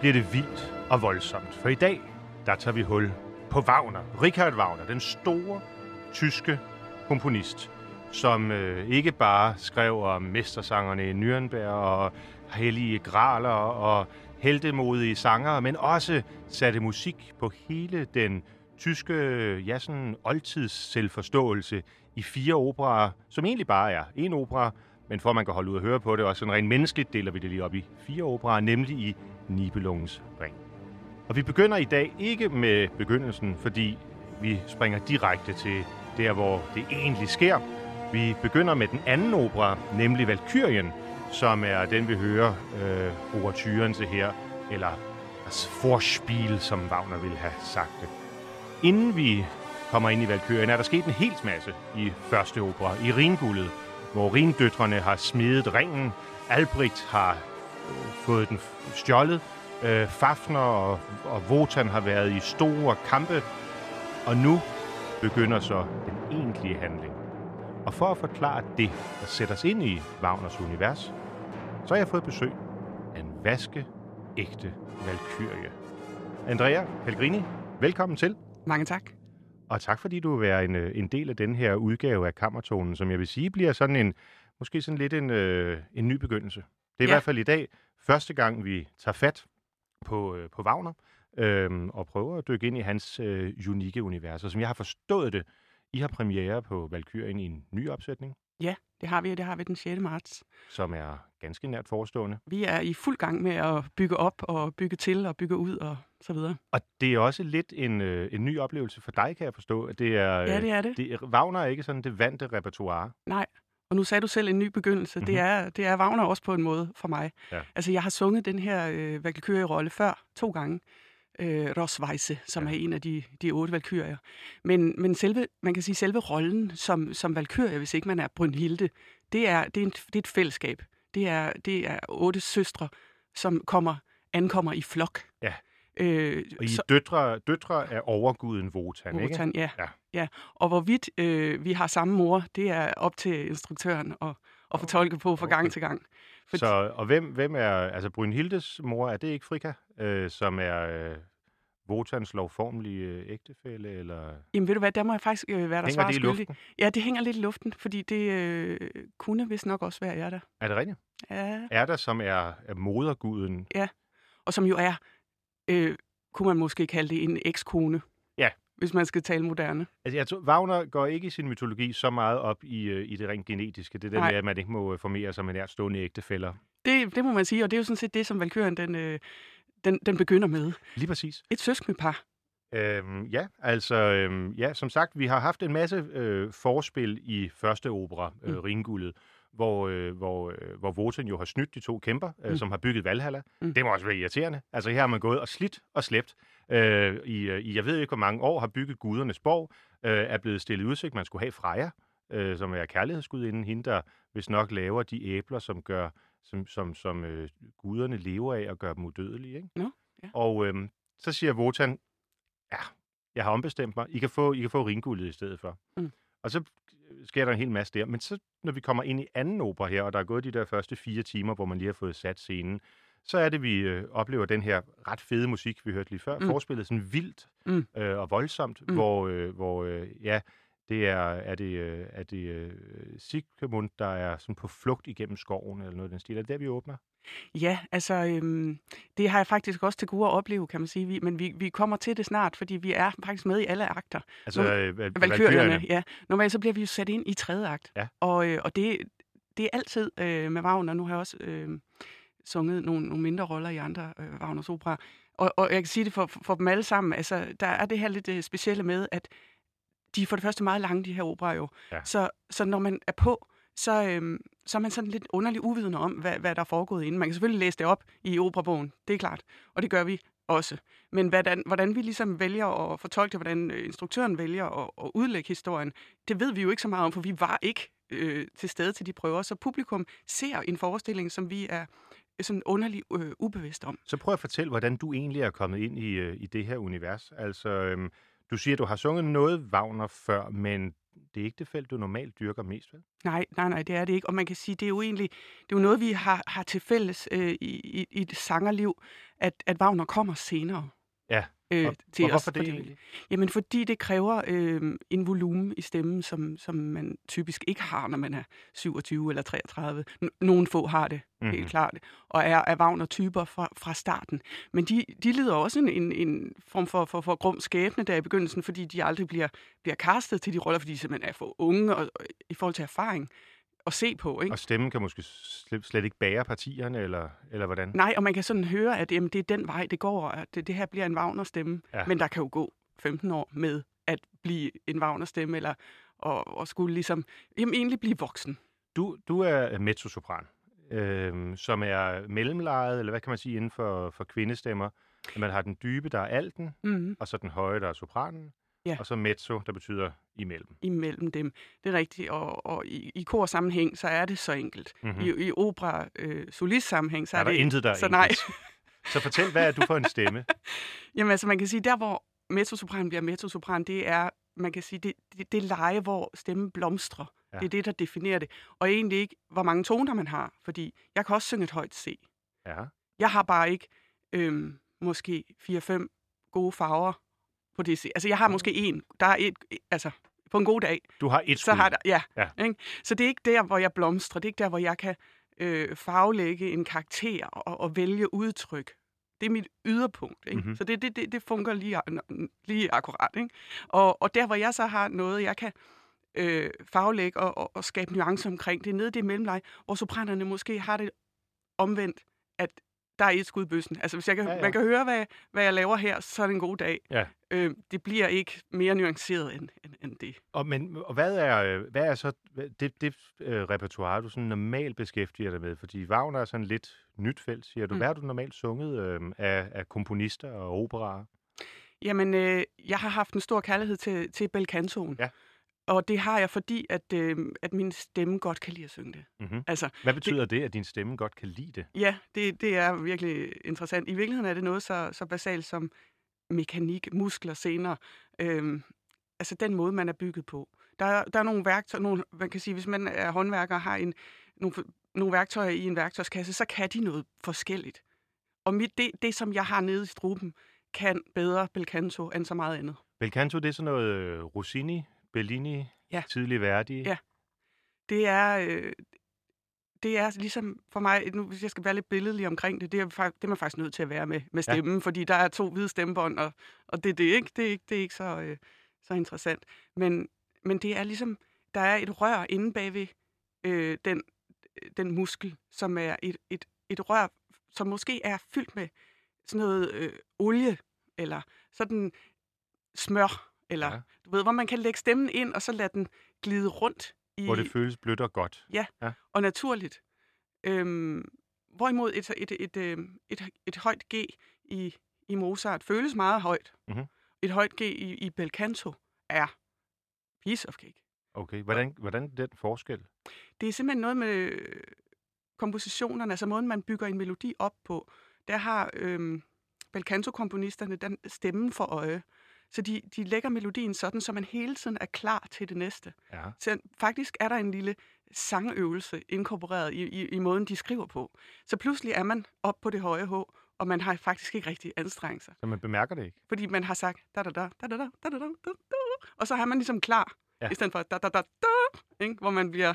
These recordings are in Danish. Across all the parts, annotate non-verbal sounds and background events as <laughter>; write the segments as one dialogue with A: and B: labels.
A: bliver det vildt og voldsomt, for i dag, der tager vi hul på Wagner. Richard Wagner, den store tyske komponist, som øh, ikke bare skrev om mestersangerne i Nürnberg og hellige graler og heldemodige sanger, men også satte musik på hele den tyske, ja, sådan oldtids selvforståelse i fire operer, som egentlig bare er en opera, men for at man kan holde ud og høre på det, og sådan rent menneskeligt deler vi det lige op i fire operaer, nemlig i Nibelungens Ring. Og vi begynder i dag ikke med begyndelsen, fordi vi springer direkte til der, hvor det egentlig sker. Vi begynder med den anden opera, nemlig Valkyrien, som er den, vi hører øh, overturen til her, eller altså forspil, som Wagner ville have sagt det. Inden vi kommer ind i Valkyrien, er der sket en helt masse i første opera, i Ringguldet, hvor Rindøtrene har smidet ringen, Albrecht har øh, fået den stjålet, øh, Fafner og, og Wotan har været i store kampe, og nu begynder så den egentlige handling. Og for at forklare det, der sætter os ind i Wagners univers, så har jeg fået besøg af en vaske ægte valkyrie. Andrea Pellegrini, velkommen til.
B: Mange tak.
A: Og tak fordi du vil være en, øh, en del af den her udgave af Kammertonen, som jeg vil sige bliver sådan en, måske sådan lidt en, øh, en ny begyndelse. Det er ja. i hvert fald i dag første gang, vi tager fat på, øh, på Wagner øh, og prøver at dykke ind i hans øh, unikke univers. Og som jeg har forstået det, I har premiere på Valkyrien i en ny opsætning.
B: Ja, det har vi, og det har vi den 6. marts.
A: Som er ganske nært forestående.
B: Vi er i fuld gang med at bygge op og bygge til og bygge ud og så videre.
A: Og det er også lidt en, øh, en ny oplevelse for dig, kan jeg forstå. Det er,
B: ja, det er det.
A: det Wagner er ikke sådan det vante repertoire.
B: Nej, og nu sagde du selv en ny begyndelse. Mm-hmm. Det, er, det er Wagner også på en måde for mig. Ja. Altså, jeg har sunget den her øh, Valkyrie-rolle før, to gange. Øh, Rosweise, som ja. er en af de, de otte valkyrier. Men, men selve, man kan sige, selve rollen som, som valkyrie, hvis ikke man er Brynhilde, det er, det er, en, det er et fællesskab. Det er, det er otte søstre, som kommer, ankommer i flok.
A: Ja. Øh, og I så, døtre, døtre er overguden Wotan,
B: Wotan ikke? Ja. ja. ja. Og hvorvidt øh, vi har samme mor, det er op til instruktøren at, at fortolke på fra okay. gang til gang.
A: For så, og hvem, hvem er, altså Brynhildes mor, er det ikke Frika, øh, som er øh, Wotans lovformelige øh, ægtefælle, eller?
B: Jamen ved du hvad, der må jeg faktisk øh, være der
A: svar skyldig.
B: Ja, det hænger lidt i luften, fordi det øh, kunne vist nok også være Erda.
A: Er det rigtigt?
B: Ja.
A: Erda, som er, er moderguden.
B: Ja, og som jo er øh, kunne man måske kalde det en ekskone.
A: Ja.
B: Hvis man skal tale moderne.
A: Altså, jeg tror, Wagner går ikke i sin mytologi så meget op i, øh, i det rent genetiske. Det der med, at man ikke må formere sig med nærstående ægtefælder.
B: Det, det må man sige, og det er jo sådan set det, som Valkyren den, øh, den, den begynder med.
A: Lige præcis.
B: Et søskende par.
A: Øhm, ja, altså, øhm, ja, som sagt, vi har haft en masse øh, forspil i første opera, øh, mm. Ringguldet, hvor, øh, hvor, øh, hvor Wotan jo har snydt de to kæmper, øh, mm. som har bygget Valhalla. Mm. Det må også være irriterende. Altså her har man gået og slidt og slæbt øh, i, øh, i, jeg ved ikke hvor mange år, har bygget gudernes borg, øh, er blevet stillet udsigt, man skulle have Freja, øh, som er kærlighedsgud inden hende, der hvis nok laver de æbler, som gør som, som, som øh, guderne lever af og gør dem udødelige. Ikke?
B: No, ja.
A: Og øh, så siger Wotan, ja, jeg har ombestemt mig, I kan få, I kan få ringguldet i stedet for. Mm. Og så sker der en hel masse der. Men så, når vi kommer ind i anden opera her, og der er gået de der første fire timer, hvor man lige har fået sat scenen, så er det, vi øh, oplever den her ret fede musik, vi hørte lige før, mm. forspillet sådan vildt mm. øh, og voldsomt, mm. hvor, øh, hvor øh, ja, det er, er det, øh, er det øh, Sigmund, der er sådan på flugt igennem skoven, eller noget af den stil. Er det der, vi åbner?
B: Ja, altså, øhm, det har jeg faktisk også til gode at opleve, kan man sige. Vi, men vi, vi kommer til det snart, fordi vi er faktisk med i alle akter.
A: Altså, øh,
B: valkyrerne, ja. Normalt så bliver vi jo sat ind i tredje akt. Ja. Og, øh, og det, det er altid øh, med Wagner. Nu har jeg også øh, sunget nogle, nogle mindre roller i andre øh, Wagners opera. Og, og jeg kan sige det for, for, for dem alle sammen. Altså, der er det her lidt øh, specielle med, at de er for det første meget lange, de her operer jo. Ja. Så, så når man er på, så, øhm, så er man sådan lidt underligt uvidende om, hvad, hvad der er foregået inden. Man kan selvfølgelig læse det op i operabogen, det er klart, og det gør vi også. Men hvordan, hvordan vi ligesom vælger at fortolke det, hvordan øh, instruktøren vælger at, at udlægge historien, det ved vi jo ikke så meget om, for vi var ikke øh, til stede til de prøver. Så publikum ser en forestilling, som vi er sådan underligt øh, ubevidst om.
A: Så prøv at fortælle, hvordan du egentlig er kommet ind i, øh, i det her univers. Altså, øh, Du siger, du har sunget noget Wagner før, men det er ikke det felt, du normalt dyrker mest, vel?
B: Nej, nej, nej, det er det ikke. Og man kan sige, det er jo egentlig det er jo noget, vi har, har til fælles øh, i, i, i et sangerliv, at, at Wagner kommer senere.
A: Ja, øh, og, til og os, det fordi, egentlig?
B: Jamen, fordi det kræver øh, en volumen i stemmen, som, som man typisk ikke har, når man er 27 eller 33. Nogle få har det, mm-hmm. helt klart, og er, er Wagner-typer fra, fra starten. Men de, de lider også en, en, en form for, for, for grum skæbne der i begyndelsen, fordi de aldrig bliver, bliver kastet til de roller, fordi de simpelthen er for unge og, og, i forhold til erfaring at se på. Ikke?
A: Og stemmen kan måske slet, ikke bære partierne, eller, eller hvordan?
B: Nej, og man kan sådan høre, at jamen, det er den vej, det går, at det, det her bliver en Wagner-stemme. Ja. Men der kan jo gå 15 år med at blive en Wagner-stemme, eller og, og skulle ligesom jamen, egentlig blive voksen.
A: Du, du er mezzosopran, øh, som er mellemlejet, eller hvad kan man sige, inden for, for kvindestemmer. Man har den dybe, der er alten, mm-hmm. og så den høje, der er sopranen. Ja. Og så mezzo, der betyder imellem.
B: Imellem dem. Det er rigtigt. Og, og i, i kor-sammenhæng, så er det så enkelt. Mm-hmm. I, i opera øh, solist-sammenhæng, så er,
A: er
B: der det...
A: intet, der er
B: så
A: nej. <laughs> så fortæl, hvad er du for en stemme? <laughs>
B: Jamen altså, man kan sige, der hvor mezzosopran bliver mezzosopran, det er, man kan sige, det, det, det leje, hvor stemmen blomstrer. Ja. Det er det, der definerer det. Og egentlig ikke, hvor mange toner man har. Fordi jeg kan også synge et højt C.
A: Ja.
B: Jeg har bare ikke øhm, måske 4-5 gode farver på det. Altså, jeg har måske en. Der er et, altså, på en god dag.
A: Du har et
B: skud. Så har der, ja. ja. Ikke? Så det er ikke der, hvor jeg blomstrer. Det er ikke der, hvor jeg kan øh, farvelægge en karakter og, og vælge udtryk. Det er mit yderpunkt. Ikke? Mm-hmm. Så det, det, det, det fungerer lige, lige akkurat. Ikke? Og, og der, hvor jeg så har noget, jeg kan øh, farvelægge og, og, og skabe nuancer omkring, det er nede i det mellemleje, hvor sopranerne måske har det omvendt, at der er et skud i bøssen. Altså, hvis jeg kan, ja, ja. man kan høre, hvad, hvad jeg laver her, så er det en god dag. Ja. Øh, det bliver ikke mere nuanceret end, end, end det.
A: Og, men, og hvad, er, hvad er så det, det uh, repertoire, du sådan normalt beskæftiger dig med? Fordi Wagner er sådan lidt nyt felt, siger du. Mm. Hvad har du normalt sunget øh, af, af komponister og operaer?
B: Jamen, øh, jeg har haft en stor kærlighed til, til Belcantoen. Ja. Og det har jeg, fordi at, øh, at min stemme godt kan lide at synge det.
A: Mm-hmm. Altså, Hvad betyder det, det, at din stemme godt kan lide det?
B: Ja, det, det er virkelig interessant. I virkeligheden er det noget så, så basalt som mekanik, muskler, senere. Øh, altså den måde, man er bygget på. Der, er, der er nogle værktøjer, nogle, man kan sige, hvis man er håndværker og har en, nogle, nogle værktøjer i en værktøjskasse, så kan de noget forskelligt. Og mit, det, det, som jeg har nede i struben, kan bedre Belcanto end så meget andet.
A: Belcanto, det er sådan noget øh, Rossini, Bellini, ja. tidlig værdige.
B: Ja. Det er, øh, det er ligesom for mig, nu hvis jeg skal være lidt billedlig omkring det, det er, det er man faktisk nødt til at være med, med stemmen, ja. fordi der er to hvide stemmebånd, og, og det, det, er ikke, det, er ikke, det er ikke så, øh, så interessant. Men, men det er ligesom, der er et rør inde bagved øh, den, den muskel, som er et, et, et rør, som måske er fyldt med sådan noget øh, olie, eller sådan smør, eller ja. du ved, hvor man kan lægge stemmen ind, og så lade den glide rundt.
A: I, hvor det føles blødt og godt.
B: Ja, ja. og naturligt. Øhm, hvorimod et, et, et, et, øhm, et, et højt G i, i Mozart føles meget højt. Mm-hmm. Et højt G i, i Belcanto er piece of cake.
A: Okay, hvordan, hvordan den forskel?
B: Det er simpelthen noget med kompositionerne, altså måden, man bygger en melodi op på. Der har øhm, Belcanto-komponisterne den stemmen for øje. Så de, de lægger melodien sådan, så man hele tiden er klar til det næste. Ja. Så faktisk er der en lille sangøvelse inkorporeret i, i, i måden, de skriver på. Så pludselig er man op på det høje H, og man har faktisk ikke rigtig anstrengt sig.
A: Så man bemærker det ikke?
B: Fordi man har sagt da da da da da da da da da og så har man ligesom klar, ja. i stedet for da da da da, ikke? hvor man bliver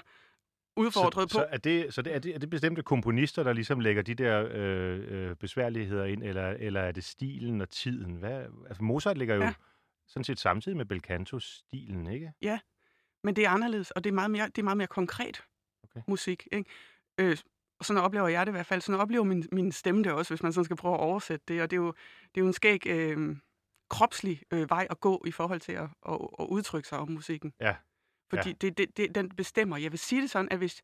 B: udfordret
A: så,
B: på.
A: Så, er det, så det, er, det, er det bestemte komponister, der ligesom lægger de der øh, øh, besværligheder ind, eller, eller er det stilen og tiden? Hvad, altså Mozart ligger jo ja. sådan set samtidig med Belcanto-stilen, ikke?
B: Ja, men det er anderledes, og det er meget mere, det er meget mere konkret okay. musik. Ikke? Øh, og sådan oplever jeg det i hvert fald. Sådan oplever min, min stemme det også, hvis man sådan skal prøve at oversætte det. Og det er jo, det er jo en skæg øh, kropslig øh, vej at gå i forhold til at, at, at udtrykke sig om musikken.
A: Ja.
B: Fordi ja. det, det, det, den bestemmer. Jeg vil sige det sådan, at hvis,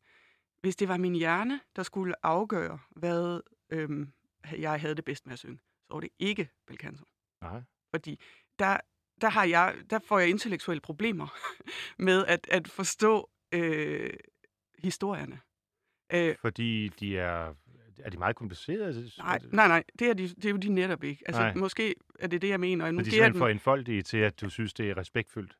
B: hvis det var min hjerne, der skulle afgøre, hvad øhm, jeg havde det bedst med at synge, så var det ikke Belcanto.
A: Nej.
B: Fordi der, der, har jeg, der får jeg intellektuelle problemer <laughs> med at, at forstå øh, historierne.
A: Øh, Fordi de er er de meget komplicerede?
B: Nej, nej, nej. Det er, de, det er jo de netop ikke. Altså, nej. måske er det det, jeg mener.
A: Og nu Så de er simpelthen for enfoldige til, at du synes, det er respektfuldt?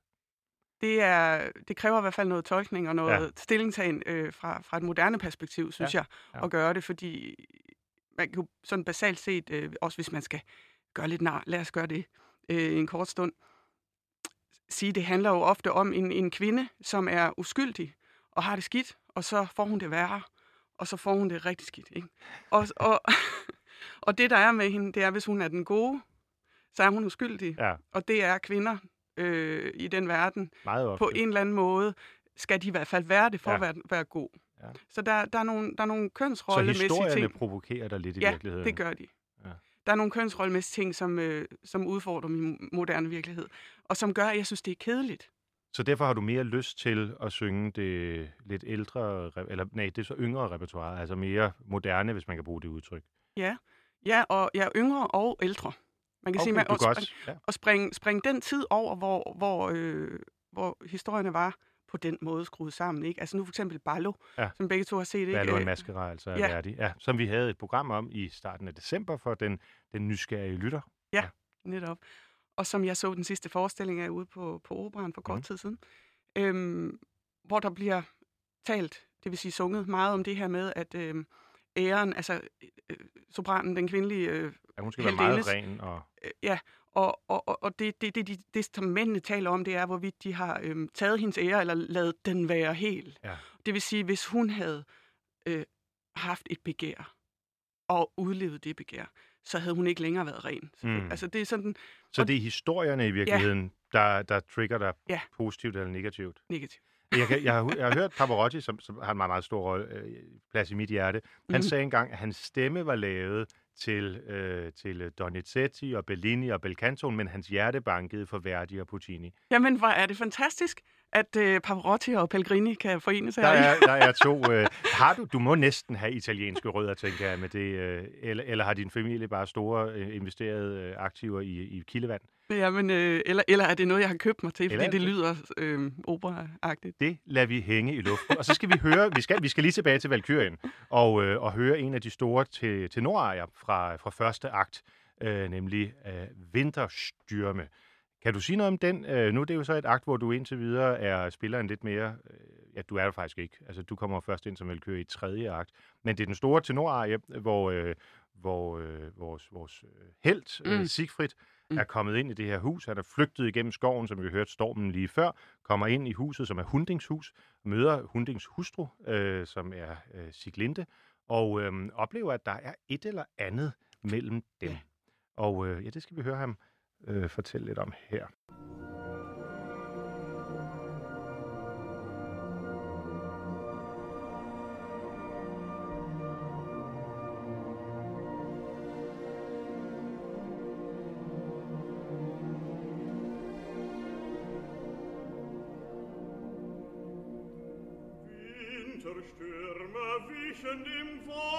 B: Det, er, det kræver i hvert fald noget tolkning og noget ja. stillingtagen øh, fra, fra et moderne perspektiv, synes ja. jeg, ja. at gøre det, fordi man kan jo sådan basalt set, øh, også hvis man skal gøre lidt nar, lad os gøre det øh, en kort stund, sige, det handler jo ofte om en, en kvinde, som er uskyldig og har det skidt, og så får hun det værre, og så får hun det rigtig skidt. Ikke? Og, og, <laughs> og det, der er med hende, det er, hvis hun er den gode, så er hun uskyldig. Ja. Og det er kvinder øh, i den verden.
A: Meget ofte.
B: På en eller anden måde skal de i hvert fald være det for ja. at være, være god. Ja. Så der, der, er nogle, der er nogle kønsrollemæssige ting. Så
A: historierne provokerer dig lidt i
B: ja,
A: virkeligheden?
B: det gør de. Ja. Der er nogle kønsrollemæssige ting, som, øh, som udfordrer min moderne virkelighed, og som gør, at jeg synes, det er kedeligt.
A: Så derfor har du mere lyst til at synge det lidt ældre, eller nej, det er så yngre repertoire, altså mere moderne, hvis man kan bruge det udtryk.
B: Ja, ja og jeg er yngre og ældre. Man kan okay, sige, man, og, spring, ja. og springe, spring den tid over, hvor, hvor, øh, hvor historierne var på den måde skruet sammen. Ikke? Altså nu for eksempel Ballo, ja. som begge to har set. Ikke?
A: Ballo en maskerar, altså ja. Verdi. Ja, som vi havde et program om i starten af december for den, den nysgerrige lytter.
B: Ja, ja, netop. Og som jeg så den sidste forestilling af ude på, på operan for kort mm. tid siden. Øhm, hvor der bliver talt, det vil sige sunget, meget om det her med, at øhm, æren, altså øh, sopranen, den kvindelige øh,
A: Ja, hun skal være meget ren. Og...
B: Øh, ja, og, og, og det, det, det, det, det, som mændene taler om, det er, hvorvidt de har øhm, taget hendes ære, eller lavet den være hel. Ja. Det vil sige, hvis hun havde øh, haft et begær, og udlevet det begær, så havde hun ikke længere været ren. Mm. Altså, det er sådan,
A: så det er historierne i virkeligheden, ja. der, der trigger dig ja. positivt eller negativt?
B: Negativt.
A: Jeg, kan, jeg, har, jeg har hørt Pavarotti, som, som har en meget, meget stor rolle, øh, plads i mit hjerte. Han mm. sagde engang, at hans stemme var lavet til, øh, til Donizetti og Bellini og Belcanto, men hans hjerte bankede for Verdi og Puccini.
B: Jamen, hvor er det fantastisk, at øh, Pavarotti og Pellegrini kan forene sig.
A: Der er, der er to. <laughs> Øh, har du, du må næsten have italienske rødder, tænker jeg, med det, øh, eller, eller har din familie bare store øh, investerede øh, aktiver i, i kildevand?
B: Ja, men, øh, eller, eller er det noget, jeg har købt mig til, eller fordi det lyder øh, opera-agtigt?
A: Det lader vi hænge i luften. Og så skal vi høre, vi skal, vi skal lige tilbage til Valkyrien, og, øh, og høre en af de store til, tenorejer fra, fra første akt, øh, nemlig øh, Vinterstyrme. Kan du sige noget om den? Øh, nu er det jo så et akt, hvor du indtil videre er spiller en lidt mere... Øh, ja, du er det faktisk ikke. Altså, du kommer først ind som Valkyrie i tredje akt. Men det er den store tenorarie, hvor, øh, hvor øh, vores, vores øh, held, øh, mm. Siegfried, mm. er kommet ind i det her hus. Han er flygtet igennem skoven, som vi hørte stormen lige før, kommer ind i huset, som er Hundings hus, møder Hundings hustru, øh, som er øh, Siglinde, og øh, oplever, at der er et eller andet mellem dem. Ja. Og øh, ja, det skal vi høre ham øh, fortælle lidt om her. Winterstürme wichen im Wohl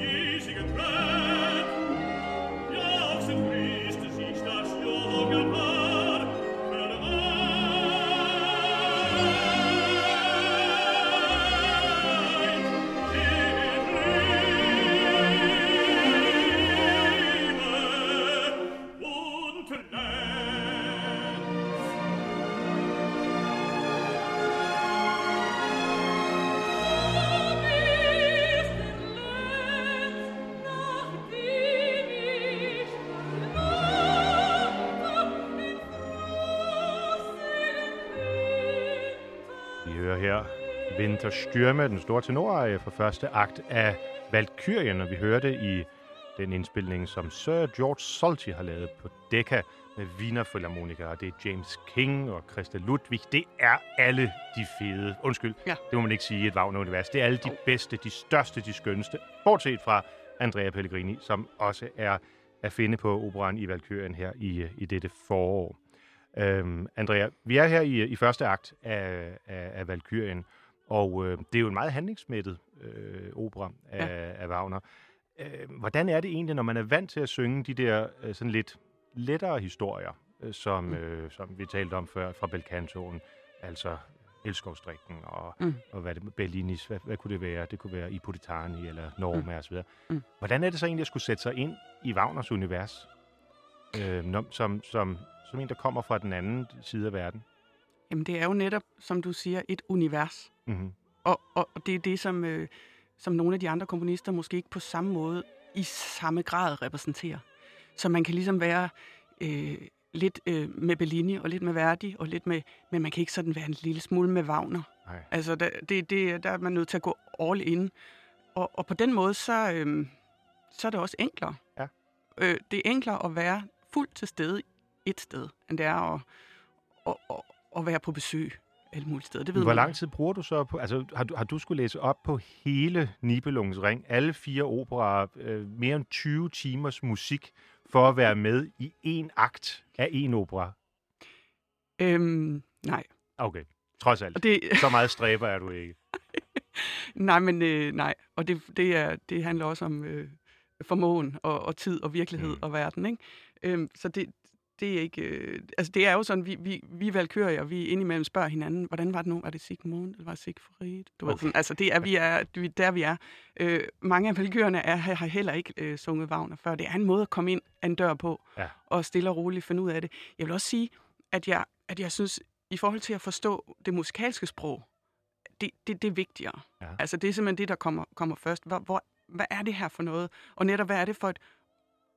A: Easy hiesigen Welt. Den store tenorarie fra første akt af Valkyrien, og vi hørte i den indspilning, som Sir George Solti har lavet på Decca med Wiener Philharmonika, og det er James King og Christa Ludwig. Det er alle de fede, undskyld, ja. det må man ikke sige et Wagner-univers. Det er alle de bedste, de største, de skønneste, bortset fra Andrea Pellegrini, som også er at finde på operan i Valkyrien her i, i dette forår. Øhm, Andrea, vi er her i, i første akt af, af, af Valkyrien, og øh, det er jo en meget handlingsmættet øh, opera af, ja. af Wagner. Øh, hvordan er det egentlig, når man er vant til at synge de der øh, sådan lidt lettere historier, øh, som, mm. øh, som vi talte om før fra Belcantoen, altså Elskovsdrikken og, mm. og hvad det, Bellinis, hvad, hvad kunne det være? Det kunne være Ipoditani eller Norma mm. osv. Mm. Hvordan er det så egentlig at skulle sætte sig ind i Wagners univers, øh, som, som, som en, der kommer fra den anden side af verden?
B: Jamen det er jo netop, som du siger, et univers. Mm-hmm. Og, og, og det er det, som, øh, som nogle af de andre komponister måske ikke på samme måde i samme grad repræsenterer. Så man kan ligesom være øh, lidt øh, med Bellini og lidt med Verdi, og lidt med, men man kan ikke sådan være en lille smule med Wagner. Nej. Altså, der, det, det, der er man nødt til at gå all in. Og, og på den måde, så, øh, så er det også enklere. Ja. Øh, det er enklere at være fuldt til stede et sted, end det er at, at, at, at være på besøg alle mulige steder. Det ved
A: Hvor lang tid bruger du så på, altså har du, har du skulle læse op på hele Nibelungens Ring, alle fire operer, øh, mere end 20 timers musik, for at være med i en akt af en opera?
B: Øhm, nej.
A: Okay, trods alt. Det... Så meget stræber er du ikke. <laughs>
B: nej, men øh, nej. Og det, det, er, det handler også om øh, formåen og, og tid og virkelighed mm. og verden. Ikke? Øhm, så det, det er ikke... Øh, altså, det er jo sådan, vi, vi, vi valkyrier, vi indimellem spørger hinanden, hvordan var det nu? Var det Sigmund, eller var det Sigfrid? Du okay. ved, sådan, altså, det er, vi er, der vi er. Øh, mange af valkyrierne er, har heller ikke øh, sunget Wagner før. Det er en måde at komme ind af en dør på, ja. og stille og roligt finde ud af det. Jeg vil også sige, at jeg, at jeg synes, i forhold til at forstå det musikalske sprog, det, det, det er vigtigere. Ja. Altså, det er simpelthen det, der kommer, kommer først. Hvor, hvor, hvad er det her for noget? Og netop, hvad er det for et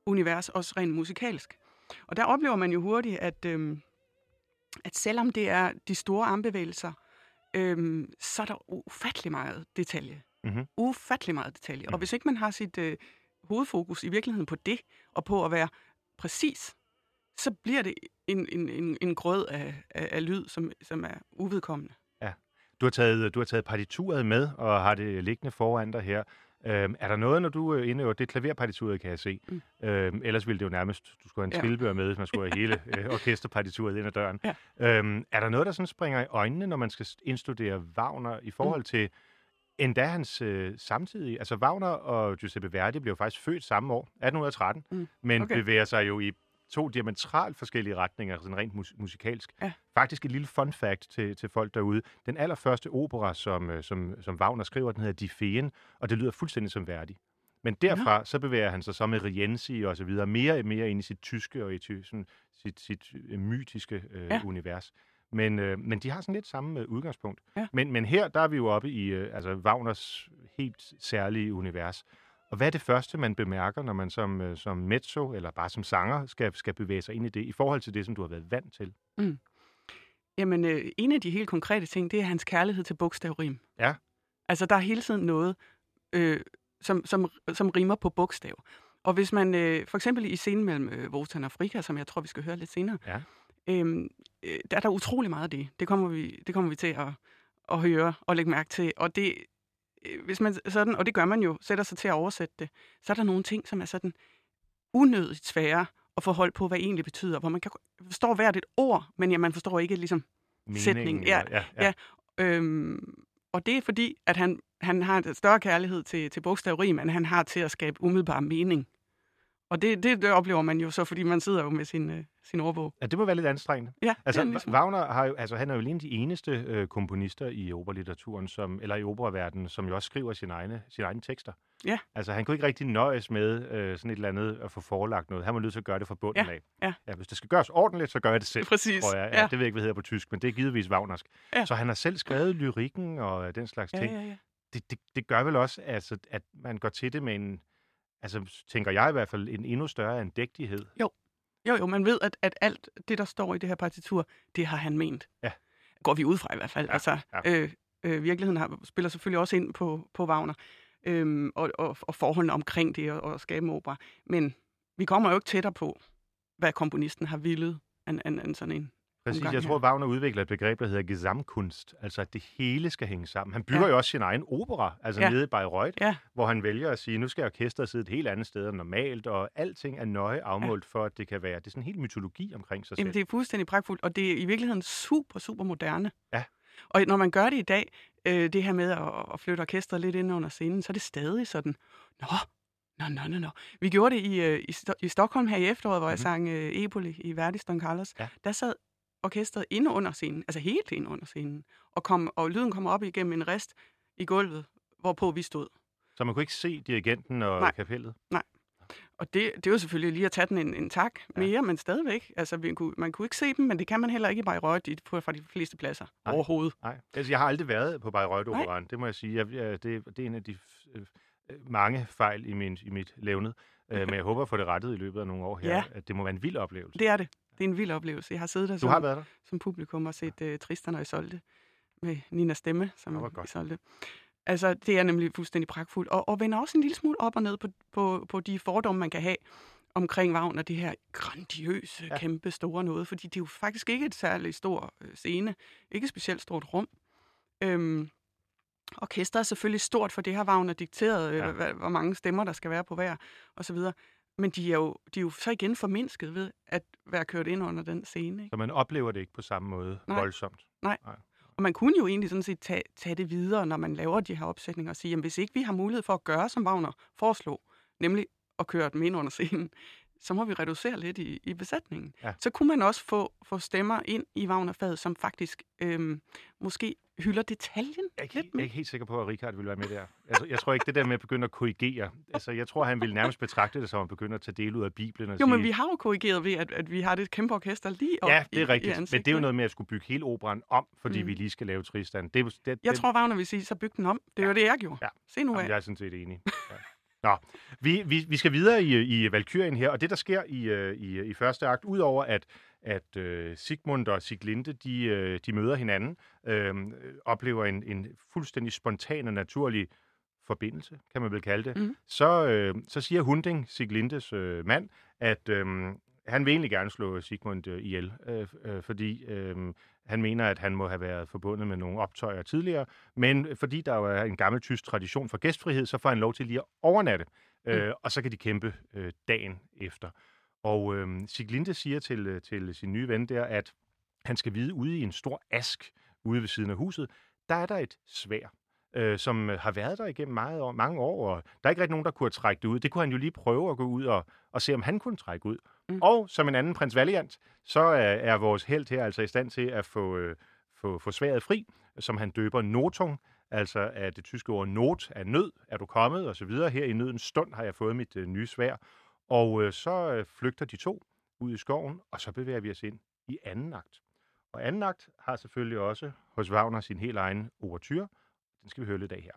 B: univers, også rent musikalsk? Og der oplever man jo hurtigt, at, øhm, at selvom det er de store armbevægelser, øhm, så er der ufattelig meget detalje. Mm-hmm. Ufattelig meget detalje. Mm. Og hvis ikke man har sit øh, hovedfokus i virkeligheden på det, og på at være præcis, så bliver det en, en, en, en grød af, af, af lyd, som, som er uvedkommende.
A: Ja. Du har, taget, du har taget partituret med, og har det liggende foran dig her. Øhm, er der noget, når du øh, indøver det klaverpartituret, kan jeg se? Mm. Øhm, ellers ville det jo nærmest, du skulle have en ja. spilbør med, hvis man skulle have hele <laughs> øh, orkesterpartituret ind ad døren. Ja. Øhm, er der noget, der sådan springer i øjnene, når man skal indstudere Wagner i forhold mm. til endda hans øh, samtidige? Altså Wagner og Giuseppe Verdi blev jo faktisk født samme år, 1813, mm. men okay. bevæger sig jo i to diametralt forskellige retninger, sådan rent mus- musikalsk. Ja. Faktisk et lille fun fact til, til folk derude. Den allerførste opera, som, øh, som, som Wagner skriver, den hedder Die Feen, og det lyder fuldstændig som værdig. Men derfra, ja. så bevæger han sig så med Rienzi og så videre, mere og mere ind i sit tyske og i ty, sådan, sit, sit øh, mytiske øh, ja. univers. Men, øh, men de har sådan lidt samme øh, udgangspunkt. Ja. Men, men her, der er vi jo oppe i øh, altså Wagners helt særlige univers. Og hvad er det første, man bemærker, når man som, øh, som mezzo eller bare som sanger skal, skal bevæge sig ind i det, i forhold til det, som du har været vant til? Mm.
B: Jamen, øh, en af de helt konkrete ting, det er hans kærlighed til bogstavrim. Ja. Altså, der er hele tiden noget, øh, som, som, som rimer på bogstav. Og hvis man, øh, for eksempel i scenen mellem øh, Wotan og Frika, som jeg tror, vi skal høre lidt senere, ja. Øhm, øh, der er der utrolig meget af det. Det kommer vi, det kommer vi til at, at høre og lægge mærke til. Og det, hvis man sådan, og det gør man jo, sætter sig til at oversætte det, så er der nogle ting, som er sådan unødigt svære at få hold på, hvad egentlig betyder, hvor man kan forstå hvert et ord, men ja, man forstår ikke ligesom Meningen, sætningen. Ja, ja, ja. ja. Øhm, og det er fordi, at han, han har en større kærlighed til, til bogstavrim, end han har til at skabe umiddelbar mening. Og det, det, det oplever man jo så, fordi man sidder jo med sin, øh, sin ordbog.
A: Ja, det må være lidt anstrengende.
B: Ja,
A: altså, ligesom. Wagner har jo, altså, han er jo lige en af de eneste øh, komponister i operalitteraturen, som, eller i operaverdenen, som jo også skriver sine egne, sine egne tekster.
B: Ja.
A: Altså, han kunne ikke rigtig nøjes med øh, sådan et eller andet at få forelagt noget. Han var nødt til at gøre det fra bunden
B: ja.
A: af.
B: Ja.
A: ja. hvis det skal gøres ordentligt, så gør jeg det selv,
B: Præcis.
A: tror jeg. Ja, ja. Det ved jeg ikke, hvad hedder på tysk, men det er givetvis Wagnersk. Ja. Så han har selv skrevet lyrikken og den slags
B: ja,
A: ting.
B: Ja, ja.
A: Det, det, det gør vel også, altså, at man går til det med en altså tænker jeg i hvert fald, en endnu større andægtighed.
B: Jo, jo, jo, man ved, at, at alt det, der står i det her partitur, det har han ment.
A: Ja.
B: Går vi ud fra i hvert fald. Ja, altså, ja. Øh, øh, virkeligheden har, spiller selvfølgelig også ind på, på Wagner, øhm, og, og, og forholdene omkring det og, og skabe opera. Men vi kommer jo ikke tættere på, hvad komponisten har villet, end, end, end sådan en
A: Præcis. Jeg tror, Wagner udvikler et begreb, der hedder gesamtkunst, altså at det hele skal hænge sammen. Han bygger ja. jo også sin egen opera, altså ja. nede i Bayreuth,
B: ja.
A: hvor han vælger at sige, nu skal orkestret sidde et helt andet sted end normalt, og alting er nøje afmålt ja. for, at det kan være. Det er sådan en helt mytologi omkring sig
B: Jamen,
A: selv.
B: det er fuldstændig pragtfuldt, og det er i virkeligheden super, super moderne.
A: Ja.
B: Og når man gør det i dag, øh, det her med at, at flytte orkestret lidt ind under scenen, så er det stadig sådan, nå, Nå, nå, nå, nå. Vi gjorde det i, øh, i, i Stockholm her i efteråret, hvor mm-hmm. jeg sang øh, Eboli i Verdis Don Carlos. Ja. Der sad orkestret inde under scenen, altså helt inde under scenen, og, kom, og lyden kommer op igennem en rest i gulvet, hvorpå vi stod.
A: Så man kunne ikke se dirigenten og Nej. kapellet?
B: Nej. Og det, det er jo selvfølgelig lige at tage den en, en tak mere, ja. men stadigvæk. Altså, man kunne, man kunne ikke se dem, men det kan man heller ikke i Bayreuth fra de fleste pladser
A: Nej.
B: overhovedet.
A: Nej, altså, jeg har aldrig været på Bayreuth-operan, det må jeg sige. Jeg, jeg, det, det er en af de øh, mange fejl i, min, i mit levnet. Øh, <laughs> men jeg håber at få det rettet i løbet af nogle år her.
B: Ja.
A: At det må være en vild oplevelse.
B: Det er det. Det er en vild oplevelse. Jeg har siddet der,
A: du
B: som,
A: har været der?
B: som publikum og set uh, Tristan og Isolde med Nina Stemme som Isolde. Altså, det er nemlig fuldstændig pragtfuldt. Og, og vender også en lille smule op og ned på, på, på de fordomme, man kan have omkring Wagner, det her grandiøse, ja. kæmpe store noget, fordi det er jo faktisk ikke et særligt stor øh, scene, ikke et specielt stort rum. Øhm, orkestret er selvfølgelig stort, for det har Wagner dikteret, øh, ja. øh, hvor mange stemmer der skal være på hver, og så videre. Men de er, jo, de er jo så igen formindsket ved at være kørt ind under den scene. Ikke?
A: Så man oplever det ikke på samme måde
B: Nej.
A: voldsomt?
B: Nej. Nej. Og man kunne jo egentlig sådan set tage, tage det videre, når man laver de her opsætninger og sige, at hvis ikke vi har mulighed for at gøre, som Wagner foreslog, nemlig at køre dem ind under scenen, så må vi reducere lidt i, i besætningen. Ja. Så kunne man også få, få stemmer ind i Wagner-faget, som faktisk øhm, måske hylder detaljen
A: jeg er,
B: lidt
A: Jeg er ikke helt sikker på, at Richard vil være med der. Altså, jeg tror ikke, det der med at begynde at korrigere. Altså, jeg tror, han vil nærmest betragte det som at begynde at tage del ud af Bibelen. Og
B: jo,
A: sige,
B: men vi har jo korrigeret ved, at, at vi har det kæmpe orkester lige op
A: Ja, det er
B: i,
A: rigtigt.
B: I
A: men det er jo noget med at skulle bygge hele operan om, fordi mm. vi lige skal lave Tristan. Det, det, det,
B: jeg tror, Wagner vil sige, så byg den om. Det er ja. jo det, jeg gjorde.
A: Ja.
B: Se nu
A: af.
B: Jamen,
A: jeg er sådan set enig. Ja. Nå, vi, vi, vi skal videre i, i Valkyrien her, og det, der sker i, øh, i, i første akt, udover at, at uh, Sigmund og Siglinde, de, uh, de møder hinanden, øh, oplever en, en fuldstændig spontan og naturlig forbindelse, kan man vel kalde det, mm. så, øh, så siger Hunding, Siglindes øh, mand, at øh, han vil egentlig gerne slå Sigmund øh, ihjel, øh, øh, fordi øh, han mener, at han må have været forbundet med nogle optøjer tidligere, men fordi der er en gammel tysk tradition for gæstfrihed, så får han lov til lige at overnatte, øh, mm. og så kan de kæmpe øh, dagen efter. Og øh, Siglinde siger til, øh, til sin nye ven der, at han skal vide ude i en stor ask ude ved siden af huset, der er der et svær øh, som har været der igennem meget år, mange år, og der er ikke rigtig nogen, der kunne trække det ud. Det kunne han jo lige prøve at gå ud og, og se, om han kunne trække ud. Mm. Og som en anden prins Valiant, så er, er vores held her altså i stand til at få, øh, få, få sværet fri, som han døber Notung, altså at det tyske ord not er nød, er du kommet, og så videre. Her i nødens stund har jeg fået mit øh, nye svær. Og øh, så øh, flygter de to ud i skoven, og så bevæger vi os ind i anden akt. Og anden akt har selvfølgelig også hos Wagner sin helt egen overtyr, den skal vi høre lidt af her.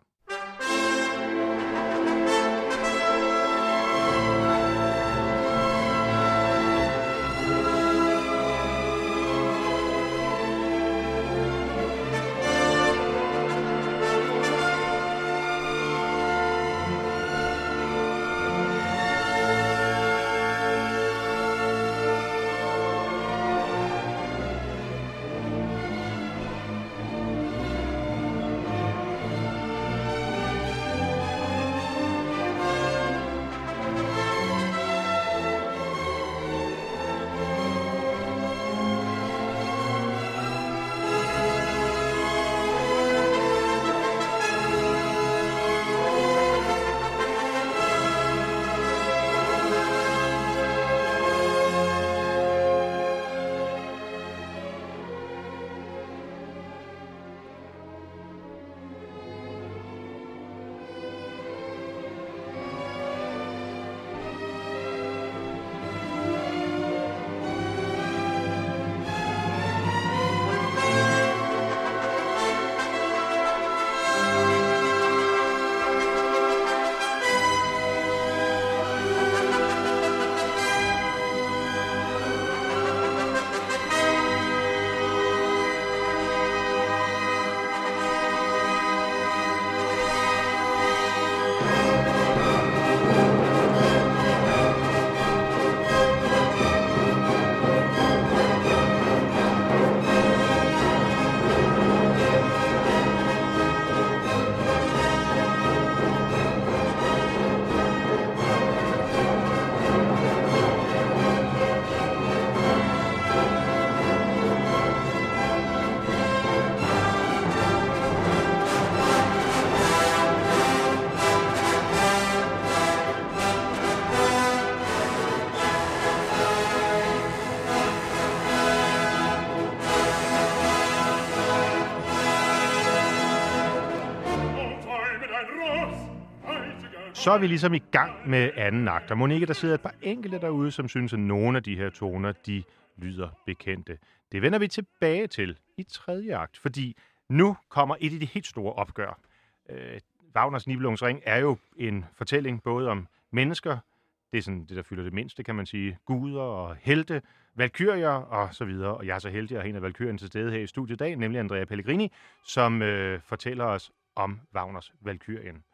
A: Så er vi ligesom i gang med anden akt. Og Monique, der sidder et par enkelte derude, som synes, at nogle af de her toner, de lyder bekendte. Det vender vi tilbage til i tredje akt, fordi nu kommer et af de helt store opgør. Øh, Wagners Nibelungsring er jo en fortælling både om mennesker, det er sådan det, der fylder det mindste, kan man sige, guder og helte, valkyrier og så videre. Og jeg er så heldig at have en af valkyrien til stede her i studiet i dag, nemlig Andrea Pellegrini, som øh, fortæller os om Wagners Valkyrien.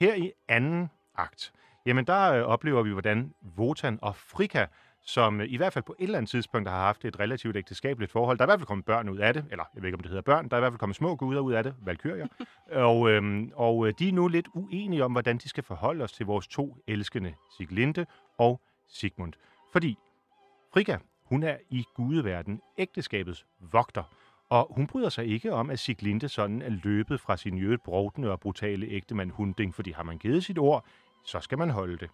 A: Her i anden akt, jamen der øh, oplever vi, hvordan Wotan og Frika, som øh, i hvert fald på et eller andet tidspunkt har haft et relativt ægteskabeligt forhold. Der er i hvert fald kommet børn ud af det, eller jeg ved ikke, om det hedder børn, der er i hvert fald kommet små guder ud af det, valkyrier. <laughs> og, øhm, og øh, de er nu lidt uenige om, hvordan de skal forholde os til vores to elskende, Siglinde og Sigmund. Fordi Frika, hun er i gudeverden ægteskabets vogter, og hun bryder sig ikke om, at Siglinde sådan er løbet fra sin jødet brodende og brutale ægtemand Hunding, fordi har man givet sit ord, så skal man holde det.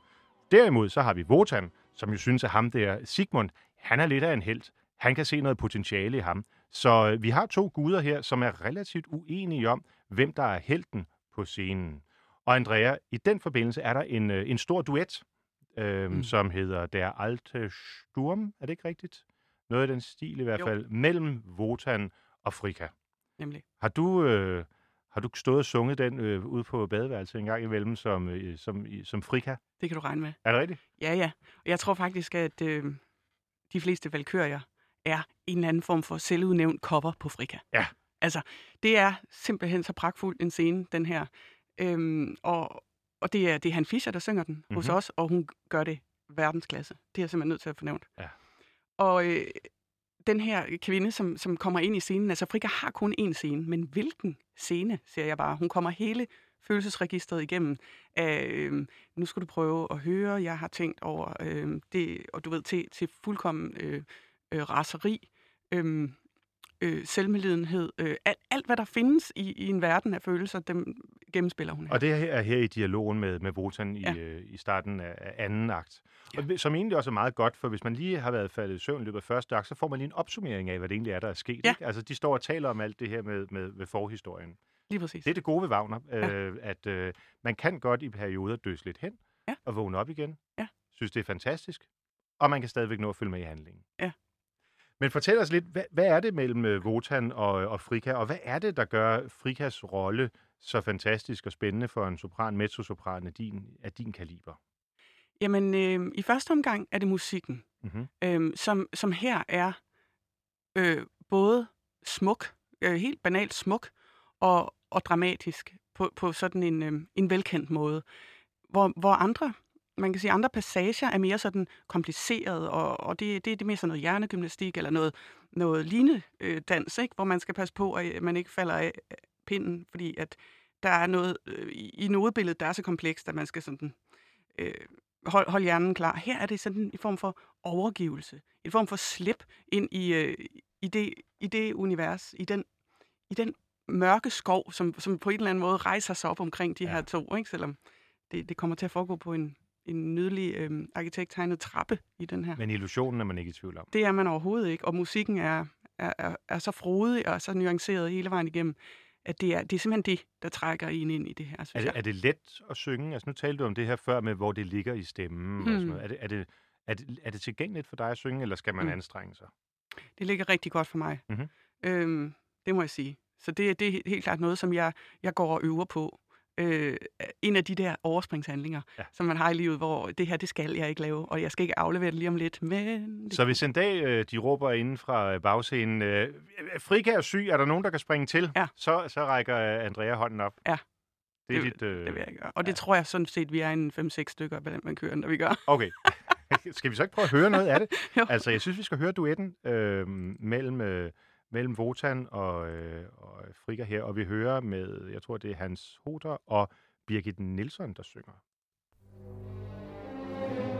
A: Derimod så har vi Wotan, som jo synes, at ham der Sigmund, han er lidt af en held. Han kan se noget potentiale i ham. Så øh, vi har to guder her, som er relativt uenige om, hvem der er helten på scenen. Og Andrea, i den forbindelse er der en, øh, en stor duet, øh, mm. som hedder Der Alte Sturm. Er det ikke rigtigt? Noget af den stil i hvert jo. fald, mellem Wotan og Frika.
B: Nemlig.
A: Har du, øh, har du stået og sunget den øh, ude på badeværelset en gang imellem som, øh, som, som Frika?
B: Det kan du regne med.
A: Er det rigtigt?
B: Ja, ja. Og jeg tror faktisk, at øh, de fleste valkyrier er en eller anden form for selvudnævnt cover på Frika.
A: Ja.
B: Altså, det er simpelthen så pragtfuld en scene, den her. Øhm, og, og det er, det er Han Fischer, der synger den mm-hmm. hos mhm. os, og hun gør det verdensklasse. Det er jeg simpelthen nødt til at fornævnt.
A: Ja.
B: Og øh, den her øh, kvinde, som, som kommer ind i scenen, altså Frika har kun én scene, men hvilken scene, siger jeg bare. Hun kommer hele følelsesregistret igennem. Af, øh, nu skal du prøve at høre, jeg har tænkt over øh, det, og du ved, til, til fuldkommen øh, øh, raseri. Øh, øh, selvmedlidenhed, øh, alt, alt hvad der findes i, i en verden af følelser, dem gennemspiller hun her.
A: Og det her er her i dialogen med, med Wotan ja. i, øh, i starten af, anden akt. Ja. Og, som egentlig også er meget godt, for hvis man lige har været faldet i søvn i løbet af første akt, så får man lige en opsummering af, hvad det egentlig er, der er sket.
B: Ja.
A: Ikke? Altså, de står og taler om alt det her med, med, med forhistorien.
B: Lige præcis.
A: Det er det gode ved Wagner, ja. øh, at øh, man kan godt i perioder døse lidt hen
B: ja.
A: og vågne op igen.
B: Ja.
A: Synes, det er fantastisk. Og man kan stadigvæk nå at følge med i handlingen.
B: Ja.
A: Men fortæl os lidt, hvad, hvad er det mellem øh, Wotan og, og Frika, og hvad er det, der gør Frikas rolle så fantastisk og spændende for en sopran, mezzosopran af din, af din kaliber?
B: Jamen, øh, i første omgang er det musikken, mm-hmm. øh, som, som her er øh, både smuk, øh, helt banalt smuk, og, og dramatisk på, på sådan en, øh, en velkendt måde. Hvor, hvor andre man kan sige, andre passager er mere sådan kompliceret, og, og det, det, det er mere sådan noget hjernegymnastik eller noget, noget lignende øh, ikke? hvor man skal passe på, at man ikke falder af pinden, fordi at der er noget øh, i nodebilledet, der er så komplekst, at man skal sådan øh, holde hold hjernen klar. Her er det sådan en form for overgivelse, en form for slip ind i, øh, i, det, i det univers, i den, i den mørke skov, som, som på en eller anden måde rejser sig op omkring de ja. her to, ikke? selvom det, det kommer til at foregå på en, en nydelig øh, arkitekttegnet trappe i den her.
A: Men illusionen er man ikke i tvivl om?
B: Det er man overhovedet ikke, og musikken er, er, er, er så frodig og så nuanceret hele vejen igennem, at det er, det er simpelthen det, der trækker en ind i det her,
A: synes er det, Er det let at synge? Altså nu talte du om det her før med, hvor det ligger i stemmen hmm. og sådan noget. Er det, er, det, er, det, er det tilgængeligt for dig at synge, eller skal man hmm. anstrenge sig?
B: Det ligger rigtig godt for mig. Mm-hmm. Øhm, det må jeg sige. Så det, det er helt klart noget, som jeg, jeg går og øver på øh, en af de der overspringshandlinger, ja. som man har i livet, hvor det her, det skal jeg ikke lave, og jeg skal ikke aflevere det lige om lidt. Men
A: Så hvis en dag øh, de råber inden fra øh, bagscenen, øh, Frika er syg, er der nogen, der kan springe til?
B: Ja.
A: Så, så rækker øh, Andrea hånden op.
B: Ja.
A: Det, er det, dit,
B: øh, det vil jeg gøre. Og ja. det tror jeg sådan set, vi er en 5-6 stykker, hvordan man kører, når vi gør. <laughs>
A: Okay. skal vi så ikke prøve at høre noget af det? <laughs> altså, jeg synes, vi skal høre duetten øh, mellem... Øh, mellem Votan og, øh, og Frigga her, og vi hører med, jeg tror det er Hans Hoder og Birgit Nielsen, der synger.
C: Minute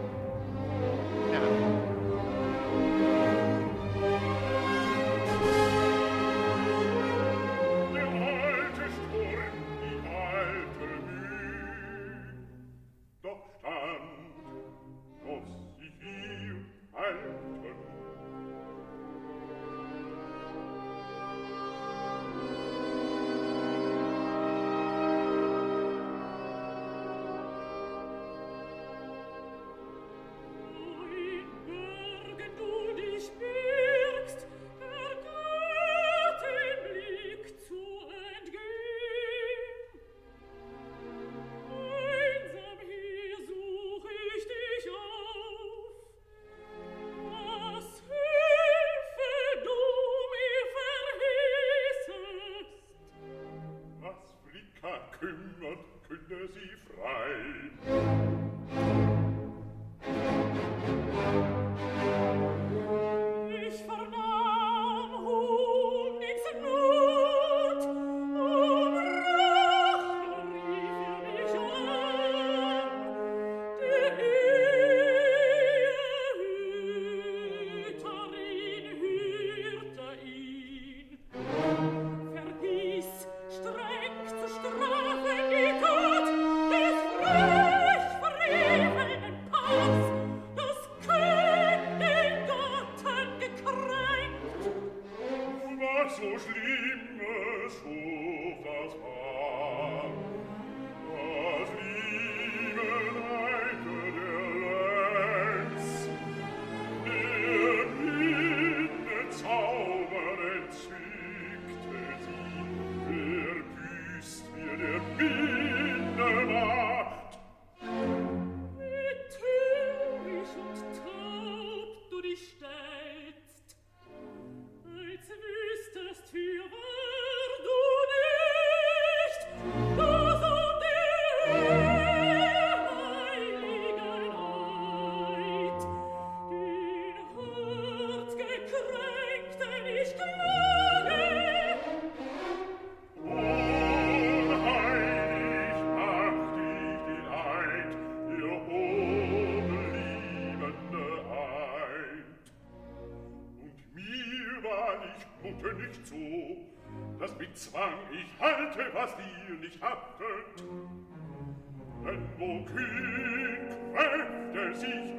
C: das mit zwang, ich halte, was dir nicht haftet. Denn wo kühn Kräfte sich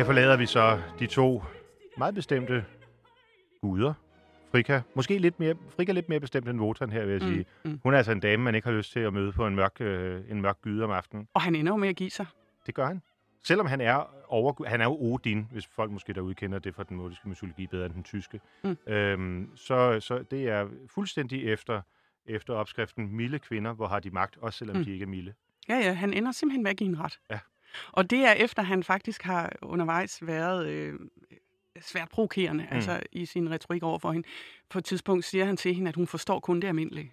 A: her forlader vi så de to meget bestemte guder. Frika, måske lidt mere, Frika lidt mere bestemt end Wotan her, vil jeg sige.
B: mm.
A: Hun er altså en dame, man ikke har lyst til at møde på en mørk, øh, en mørk gyde om aftenen.
B: Og han ender jo med at give sig.
A: Det gør han. Selvom han er over, han er jo Odin, hvis folk måske derude kender det fra den nordiske mytologi bedre end den tyske.
B: Mm.
A: Øhm, så, så det er fuldstændig efter, efter opskriften milde kvinder, hvor har de magt, også selvom
B: Mm.
A: de ikke er milde.
B: Ja, ja, han ender simpelthen med at give en ret.
A: Ja.
B: Og det er efter, han faktisk har undervejs været øh, svært provokerende, mm. altså i sin retorik over for hende. På et tidspunkt siger han til hende, at hun forstår kun det almindelige.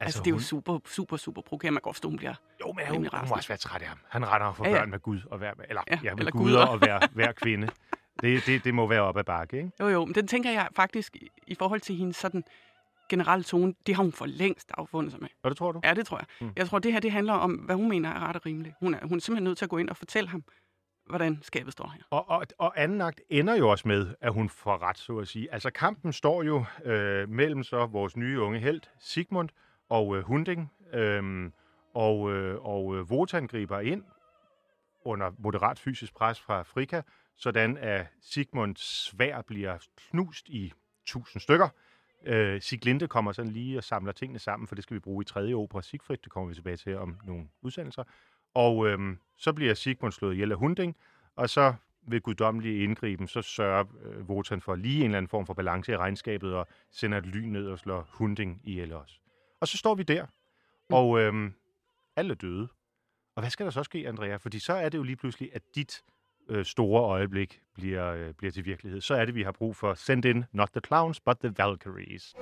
B: Altså, altså det er jo
A: hun,
B: super, super, super provokerende. Man godt forstå, hun bliver...
A: Jo, men hun, hun må også være træt af ham. Han retter for
B: Ja,
A: ja, børn med Gud og hver, eller,
B: Ja,
A: ja, med
B: eller
A: guder
B: guder.
A: og hver, hver kvinde. Det, det, det må være op ad bakke, ikke?
B: Jo, jo, men den tænker jeg faktisk, i- i forhold til hendes sådan generelle tone, det har hun for længst affundet sig med.
A: Og det tror du?
B: Ja, det tror jeg.
A: Mm.
B: Jeg tror, det her det handler om, hvad hun mener er ret og rimeligt. Hun er, hun er simpelthen nødt til at gå ind og fortælle ham, hvordan skabet står her.
A: Og, og, og anden akt ender jo også med, at hun får ret, så at sige. Altså kampen står jo øh, mellem så vores nye unge held, Sigmund, og øh, Hunding. Øh, og øh, og øh, Wotan griber ind under moderat fysisk pres fra Frika, sådan at Sigmunds svær bliver knust i tusind stykker. Øh, Siglinde kommer sådan lige og samler tingene sammen, for det skal vi bruge i tredje opera Sigfrid. Det kommer vi tilbage til om nogle udsendelser. Og øhm, så bliver Sigmund slået ihjel af Hunding, og så ved guddommelig indgriben, så sørger øh, Wotan for lige en eller anden form for balance i regnskabet, og sender et lyn ned og slår Hunding ihjel også. Og så står vi der, og øhm, alle er døde. Og hvad skal der så ske, Andrea? Fordi så er det jo lige pludselig, at dit øh, store øjeblik bliver, øh, bliver til virkelighed. Så er det, vi har brug for Send in not the clowns, but the Valkyries.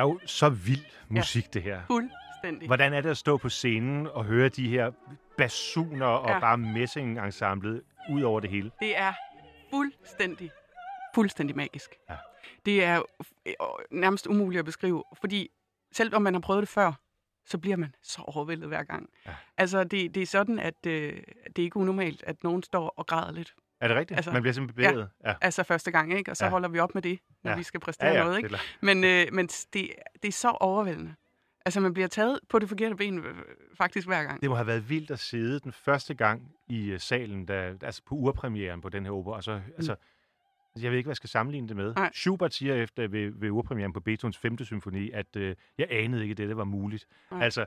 A: Er jo så vild musik, ja. det her.
B: Fuldstændig.
A: Hvordan er det at stå på scenen og høre de her basuner og
B: Ja.
A: bare messing-ensemblet ud over det hele?
B: Det er fuldstændig, fuldstændig magisk.
A: Ja.
B: Det er nærmest umuligt at beskrive, fordi selv om man har prøvet det før, så bliver man så overvældet hver gang.
A: Ja.
B: Altså, det, det er sådan, at øh, det er ikke unormalt, at nogen står og græder lidt.
A: Er det rigtigt? Altså,
B: Altså,
A: Man bliver simpelthen bevæget? Ja.
B: Altså første gang, ikke? Og så
A: Ja.
B: ja. holder vi op med det, når
A: Ja.
B: ja. vi skal præstere
A: Ja, ja,
B: noget, ikke? Men, øh, men det, det er så overvældende. Altså, man bliver taget på det forkerte ben øh, faktisk hver gang.
A: Det må have været vildt at sidde den første gang i uh, salen, da, altså på urpremieren på den her opera. Og så, mm. altså, jeg ved ikke, hvad jeg skal sammenligne det med.
B: Nej.
A: Schubert siger efter ved, ved urpremieren på Beethovens 5. symfoni, at uh, jeg anede ikke, at det var muligt.
B: Nej.
A: Altså,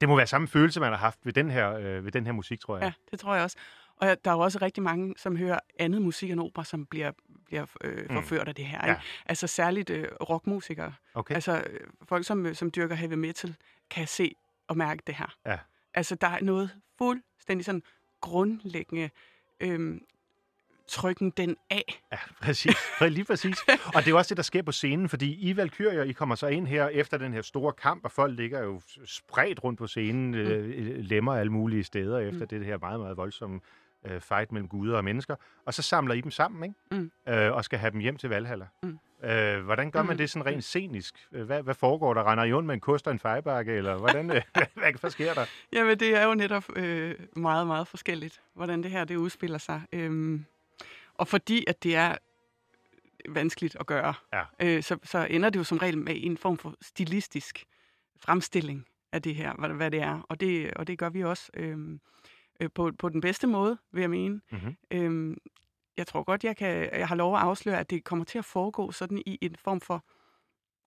A: det må være samme følelse, man har haft ved den her, øh, ved den her musik, tror jeg.
B: Ja, det tror jeg også. Og der er jo også rigtig mange, som hører andet musik end opera, som bliver, bliver øh, forført af det her.
A: Mm. Ja.
B: Ikke? Altså særligt øh, rockmusikere.
A: Okay.
B: Altså øh, folk, som, øh, som dyrker heavy metal, kan se og mærke det her.
A: Ja.
B: Altså der er noget fuldstændig sådan grundlæggende øh, trykken den af.
A: Ja, præcis. Præ- Lige præcis. Og det er jo også det, der sker på scenen, fordi I Valkyrier, I kommer så ind her efter den her store kamp, og folk ligger jo spredt rundt på scenen, mm. øh, lemmer alle mulige steder efter mm. det her meget, meget voldsomme øh, fight mellem guder og mennesker. Og så samler I dem sammen, ikke?
B: Mm.
A: Øh, og skal have dem hjem til Valhalla.
B: Mm.
A: Øh, hvordan gør man
B: Mm.
A: det sådan rent scenisk? Øh, Hvad, hvad foregår der? Render I rundt med en kost og en fejbakke, eller hvordan, øh, <laughs> hvad, hvad sker der? <laughs>
B: Jamen, det er jo netop øh, meget, meget forskelligt, hvordan det her det udspiller sig. Øhm, og fordi at det er vanskeligt at gøre,
A: Ja.
B: øh, så, så ender det jo som regel med en form for stilistisk fremstilling af det her, hvad, hvad det er. Og det, og det gør vi også øhm, øh, på, på den bedste måde, vil jeg mene.
A: Mm-hmm.
B: Øhm, jeg tror godt, jeg, kan, jeg har lov at afsløre, at det kommer til at foregå sådan i en form for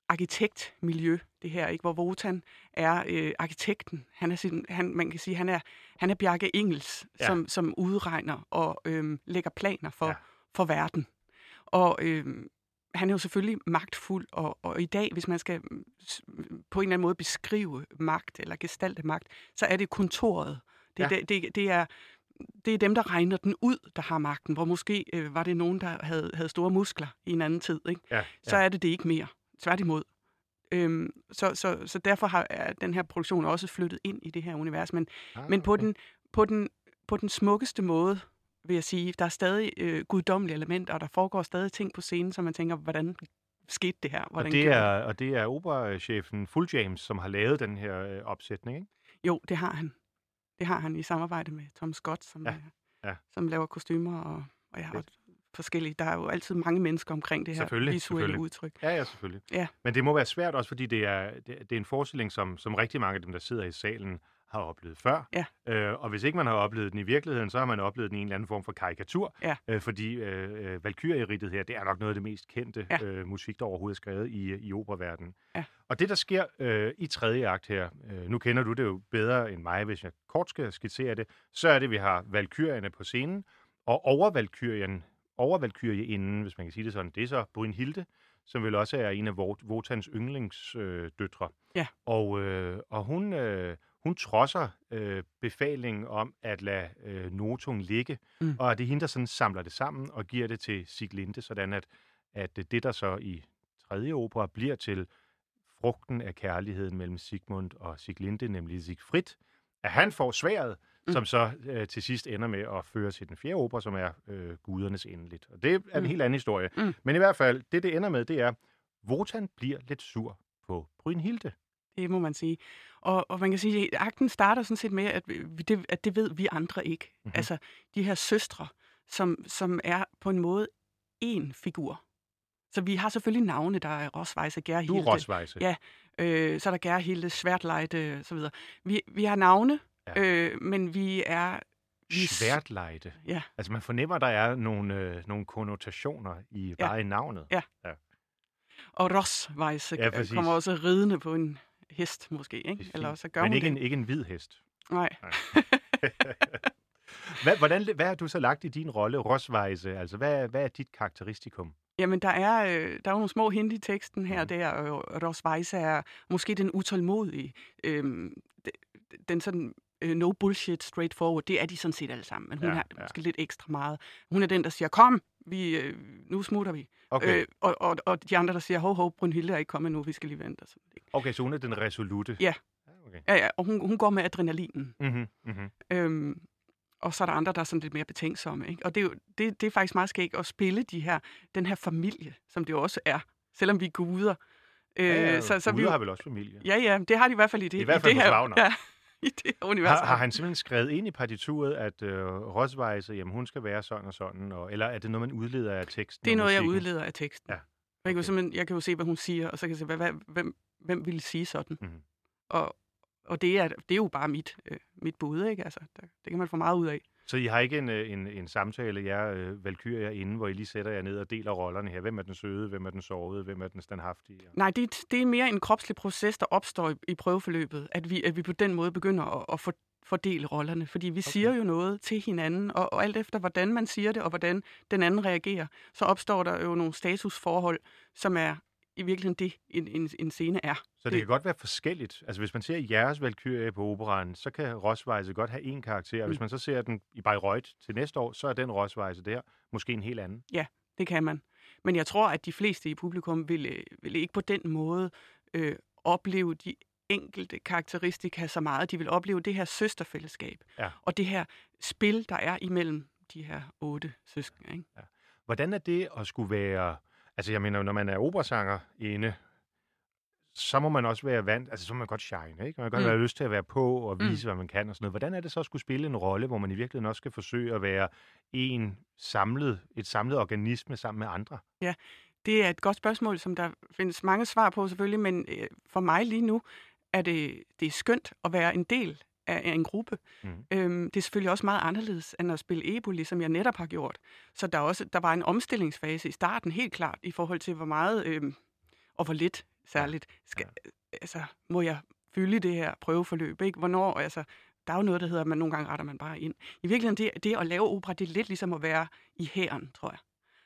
B: arkitektmiljø, det her, ikke? hvor Wotan er øh, arkitekten. Han er sin, han, man kan sige, han er, han er Bjarke Engels,
A: Ja.
B: som, som udregner og øhm, lægger planer for,
A: Ja.
B: for verden. Og øhm, han er jo selvfølgelig magtfuld, og, og i dag, hvis man skal mm, på en eller anden måde beskrive magt eller gestalte magt, så er det kontoret. Det,
A: Ja.
B: ja. det, det, det er det er dem, der regner den ud, der har magten. Hvor måske øh, var det nogen, der havde, havde store muskler i en anden tid. Ikke?
A: Ja,
B: Så er det det ikke mere. Tværtimod. Øhm, så, så, så derfor har er den her produktion også flyttet ind i det her univers. Men,
A: Ah,
B: men på,
A: okay.
B: den, på, den, på den smukkeste måde, vil jeg sige, der er stadig øh, guddommelige elementer, og der foregår stadig ting på scenen, som man tænker, hvordan skete det her? Hvordan
A: Og det, er, og det er operachefen Full James, som har lavet den her øh, opsætning, ikke?
B: Jo, det har han. Det har han i samarbejde med Tom Scott, som,
A: Ja,
B: ja.
A: ja.
B: som laver kostymer og, og og
A: Fedt.
B: forskellige. Der er jo altid mange mennesker omkring det her
A: Selvfølgelig,
B: visuelle
A: selvfølgelig.
B: udtryk.
A: Ja, ja, selvfølgelig.
B: Ja.
A: Men det må være svært også, fordi det er, det, det er en forestilling, som, som rigtig mange af dem, der sidder i salen, har oplevet før.
B: Ja.
A: Øh, og hvis ikke man har oplevet den i virkeligheden, så har man oplevet den i en eller anden form for karikatur.
B: Ja.
A: Øh, fordi øh, øh, Valkyrie-rittet her, det er nok noget af det mest kendte
B: Ja.
A: øh, musik, der overhovedet er skrevet i, i operaverdenen.
B: Ja.
A: Og det, der sker øh, i tredje akt her, øh, nu kender du det jo bedre end mig, hvis jeg kort skal skitsere det, så er det, at vi har Valkyrierne på scenen, og over Valkyrien, over Valkyrieinden, hvis man kan sige det sådan, det er så Brynhilde, som vel også er en af Vot- Votans yndlingsdøtre. Øh, døtre.
B: Ja.
A: Og, øh, og hun, øh, hun trodser øh, befalingen om at lade øh, Notung ligge,
B: Mm.
A: og det er hende, der sådan samler det sammen og giver det til Siglinde, sådan at, at det, der så i tredje opera bliver til frugten af kærligheden mellem Sigmund og Siglinde, nemlig Sigfrid, at han får sværet, mm. Som så øh, til sidst ender med at føre til den fjerde opera, som er øh, gudernes endeligt. Og det er en
B: Mm.
A: helt anden historie.
B: Mm.
A: Men i hvert fald, det det ender med, det er, Wotan bliver lidt sur på Brynhilde.
B: Det må man sige. Og, og man kan sige, at akten starter sådan set med, at, vi, det, at det ved vi andre ikke.
A: Mhm.
B: Mm-hmm. Altså de her søstre, som, som er på en måde én figur. Så vi har selvfølgelig navne, der er Rosweise,
A: Du
B: Gerhilde.
A: er Rosweise.
B: Ja. Øh, så er der Gerhilde, Sværtlejde videre. Vi, vi har navne,
A: Ja.
B: ja. øh, men vi er... Vi
A: Sværtlejde.
B: Ja.
A: Altså man fornemmer, der er nogle, øh, nogle konnotationer i
B: Ja.
A: bare i navnet.
B: Ja. Og Rosweise
A: Ja,
B: ja,
A: præcis.
B: kommer også ridende på en hest, måske. Ikke? Eller så gør
A: Men
B: hun
A: ikke
B: det.
A: en, ikke en hvid hest.
B: Nej. <laughs>
A: Hvad, hvordan, hvad har du så lagt i din rolle, Rosweise? Altså, hvad, hvad er dit karakteristikum?
B: Jamen, der er, øh, der er nogle små hint i teksten her og der, og Rosweise er måske den utålmodige, øh, den sådan øh, no bullshit, straightforward, det er de sådan set alle sammen, men hun
A: Ja,
B: ja,
A: ja.
B: måske lidt ekstra meget. Hun er den, der siger, kom, vi, øh, nu smutter vi.
A: Okay.
B: Øh, og, og, og de andre, der siger, hov, hov, Brynhilde er ikke kommet nu, vi skal lige vente.
A: Okay, så hun er den resolute.
B: Ja.
A: Okay.
B: Ja, ja, og hun, hun går med adrenalinen.
A: Mm-hmm, mm-hmm.
B: Øhm, og så er der andre, der er sådan lidt mere betænksomme. Ikke? Og det er, jo, det, det er faktisk meget skægt at spille de her, den her familie, som det jo også er, selvom vi er guder.
A: Øh, ja, ja,
B: så, så vi,
A: Guder har vel også familie.
B: ja, ja, det har de i hvert fald i det,
A: I hvert fald
B: det
A: hos
B: her, ja, <laughs> i det her univers.
A: Har, har han simpelthen skrevet ind i partituret, at øh, Rosweise, jamen hun skal være sådan og sådan, og, eller er det noget, man udleder af teksten?
B: Det er
A: og
B: noget, jeg udleder af teksten.
A: Ja,
B: Jeg, kan jo
A: okay.
B: simpelthen, jeg kan jo se, hvad hun siger, og så kan jeg se, hvad, hvad, hvem, hvem ville sige sådan.
A: Mhm.
B: Og, og det, er, det er jo bare mit, øh, mit bud, ikke? Altså, der, det kan man få meget ud af.
A: Så I har ikke en, øh, en, en samtale, jer øh, valkyrier inden, hvor I lige sætter jer ned og deler rollerne her. Hvem er den søde, hvem er den sårede, hvem er den standhaftige?
B: Nej, det, det er mere en kropslig proces, der opstår i, i prøveforløbet, at vi, at vi på den måde begynder at, at for, fordele rollerne. Fordi vi okay. siger jo noget til hinanden, og, og alt efter hvordan man siger det, og hvordan den anden reagerer, så opstår der jo nogle statusforhold, som er i virkeligheden det, en, en, en scene er.
A: Så det, kan godt være forskelligt. Altså hvis man ser jeres valkyrie på operan, så kan Rosweise godt have en karakter. Og hvis
B: Mm.
A: man så ser den i Bayreuth til næste år, så er den Rosweise der måske en helt anden.
B: Det kan man. Men jeg tror, at de fleste i publikum vil, øh, vil ikke på den måde øh, opleve de enkelte karakteristika så meget. De vil opleve det her søsterfællesskab,
A: Ja.
B: og det her spil, der er imellem de her otte søskende. Ikke?
A: Hvordan er det at skulle være... Altså jeg mener, når man er operasanger inde, så må man også være vant... Altså så må man godt shine, ikke? Man kan godt
B: Mm.
A: have lyst til at være på og
B: Mm.
A: vise, mm. hvad man kan og sådan noget. Hvordan er det så at skulle spille en rolle, hvor man i virkeligheden også skal forsøge at være en samlet, et samlet organisme sammen med andre?
B: Det er et godt spørgsmål, som der findes mange svar på selvfølgelig, men øh, for mig lige nu er det, det er skønt at være en del af, af en gruppe.
A: Mhm.
B: Øhm, det er selvfølgelig også meget anderledes end at spille Eboli, som jeg netop har gjort. Så der, er også, der var en omstillingsfase i starten, helt klart, i forhold til hvor meget øhm, og hvor lidt særligt skal, altså, må jeg fylde det her prøveforløb. Ikke? Hvornår, altså, der er jo noget, der hedder, at man nogle gange retter man bare ind. I virkeligheden, det, det at lave opera, det er lidt ligesom at være i hæren, tror jeg.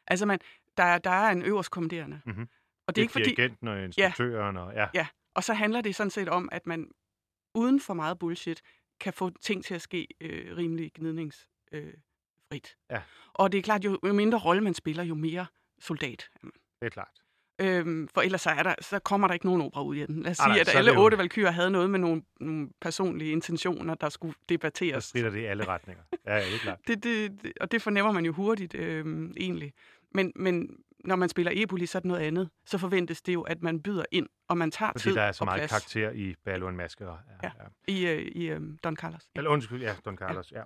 B: Altså, man, der, er- der er en øverst kommanderende.
A: Mhm.
B: Og det er ikke fordi,
A: Dirigenten og instruktøren og... Ja.
B: Ja, og så handler det sådan set om, at man uden for meget bullshit kan få ting til at ske øh, rimelig gnidningsfrit. Øh, frit.
A: Ja.
B: Og det er klart, jo, jo mindre rolle man spiller, jo mere soldat er man.
A: Det er klart.
B: Øhm, for ellers så, er der, så kommer der ikke nogen opera ud i den. Lad os
A: Ah,
B: sige,
A: nej,
B: at
A: så
B: alle otte valkyrer havde noget med nogle, nogle personlige intentioner, der skulle debatteres.
A: strider det i alle retninger. Ja, ja, det er klart. <laughs>
B: Det, det, det, og det fornemmer man jo hurtigt, øhm, egentlig. Men, men når man spiller Eboli, så er det noget andet. Så forventes det jo, at man byder ind, og man tager
A: Fordi
B: tid
A: der er så
B: og
A: meget
B: plads
A: karakter i Ballo en Maskere. Ja,
B: Ja. i, øh, i øh, Don Carlos. Ja.
A: Eller undskyld, ja, Don Carlos, ja.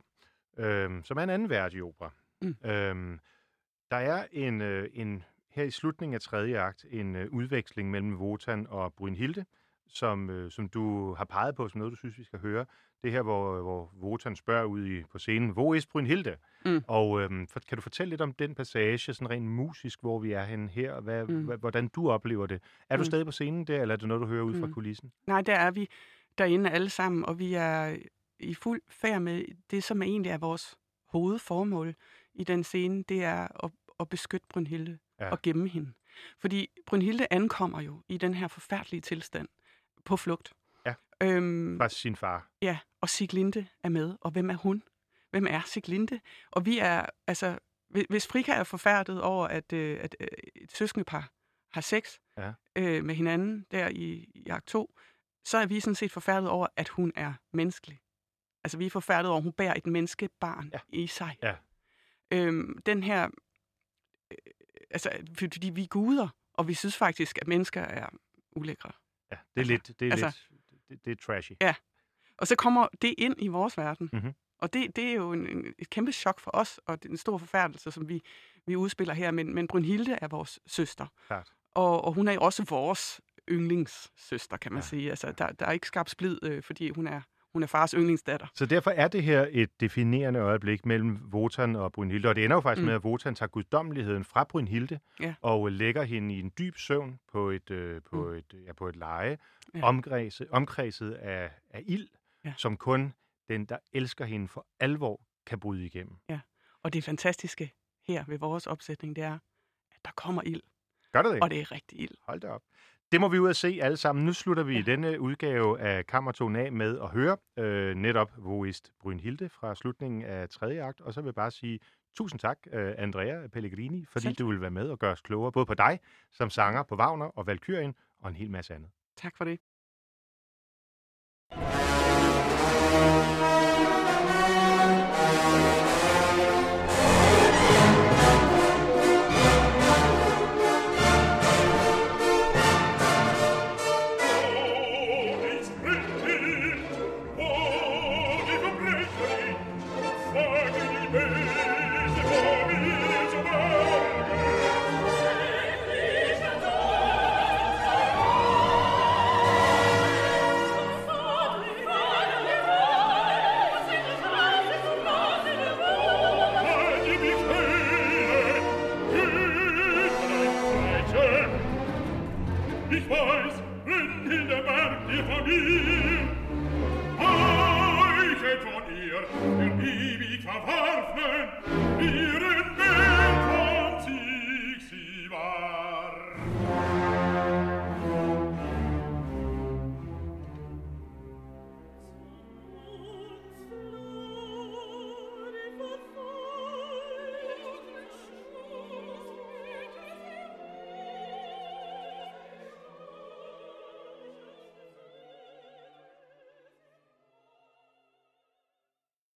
A: ja. Øhm, som er en anden værdig opera.
B: Mm.
A: Øhm, der er en, øh, en, her i slutningen af tredje akt, en øh, udveksling mellem Wotan og Brynhilde, som, øh, som du har peget på som noget, du synes, vi skal høre. Det her, hvor, hvor Wotan spørger ud i, på scenen, hvor er Brynhilde?
B: Mm.
A: Og øhm, for, kan du fortælle lidt om den passage, sådan rent musisk, hvor vi er henne her, hvad,
B: Mm.
A: hvordan du oplever det? Er du
B: Mm.
A: stadig på scenen der, eller er det noget, du hører ud fra
B: Mm.
A: kulissen?
B: Nej, der er vi derinde alle sammen, og vi er i fuld færd med det, som egentlig er vores hovedformål i den scene, det er at, at beskytte Brynhilde
A: ja.
B: og gemme hende. Fordi Brynhilde ankommer jo i den her forfærdelige tilstand på flugt.
A: Ja.
B: Øhm,
A: Fra sin far.
B: Ja, og Siglinde er med. Og hvem er hun? Hvem er Siglinde? Og vi er, altså, hvis- Frika er forfærdet over, at, øh, at øh, et søskendepar har sex
A: Ja.
B: øh, med hinanden der i, i akt 2, så er vi sådan set forfærdet over, at hun er menneskelig. Altså, vi er forfærdet over, at hun bærer et menneskebarn
A: ja.
B: i sig.
A: Ja.
B: Øhm, den her, øh, altså, fordi vi er guder, og vi synes faktisk, at mennesker er ulækre.
A: Ja, det er
B: Altså,
A: lidt, det er
B: altså-
A: lidt, det, det er trashy.
B: Og så kommer det ind i vores verden.
A: Mhm.
B: Og det, det er jo en, en, et kæmpe chok for os, og det er en stor forfærdelse, som vi, vi udspiller her. Men, men Brynhilde er vores søster.
A: Klart.
B: Og, og hun er jo også vores yndlingssøster, kan man
A: Ja,
B: ja. sige. Altså, der, der er ikke skabt splid, øh, fordi hun er, hun er fars yndlingsdatter.
A: Så derfor er det her et definerende øjeblik mellem Wotan og Brynhilde, og det ender jo faktisk mm. Med, at Wotan tager guddommeligheden fra Brynhilde
B: Ja.
A: og lægger hende i en dyb søvn på et, øh, på
B: Mm.
A: et, ja, på et leje, ja.
B: Ja.
A: omkredset, omkredset af, af ild,
B: Ja.
A: som kun den, der elsker hende for alvor, kan bryde igennem.
B: Og det fantastiske her ved vores opsætning, det er, at der kommer ild,
A: Gør det ikke?
B: og det er rigtig ild.
A: Hold da op. Det må vi ud at se alle sammen. Nu slutter vi.
B: Ja.
A: denne udgave af Kammertonen af med at høre øh, netop Voist Brynhilde fra slutningen af tredje akt, og så vil jeg bare sige Tusind tak, øh, Andrea Pellegrini, fordi Selv. du vil være med og gøre os klogere, både på dig som sanger på Wagner og Valkyrien, og en hel masse andet.
B: Tak for det.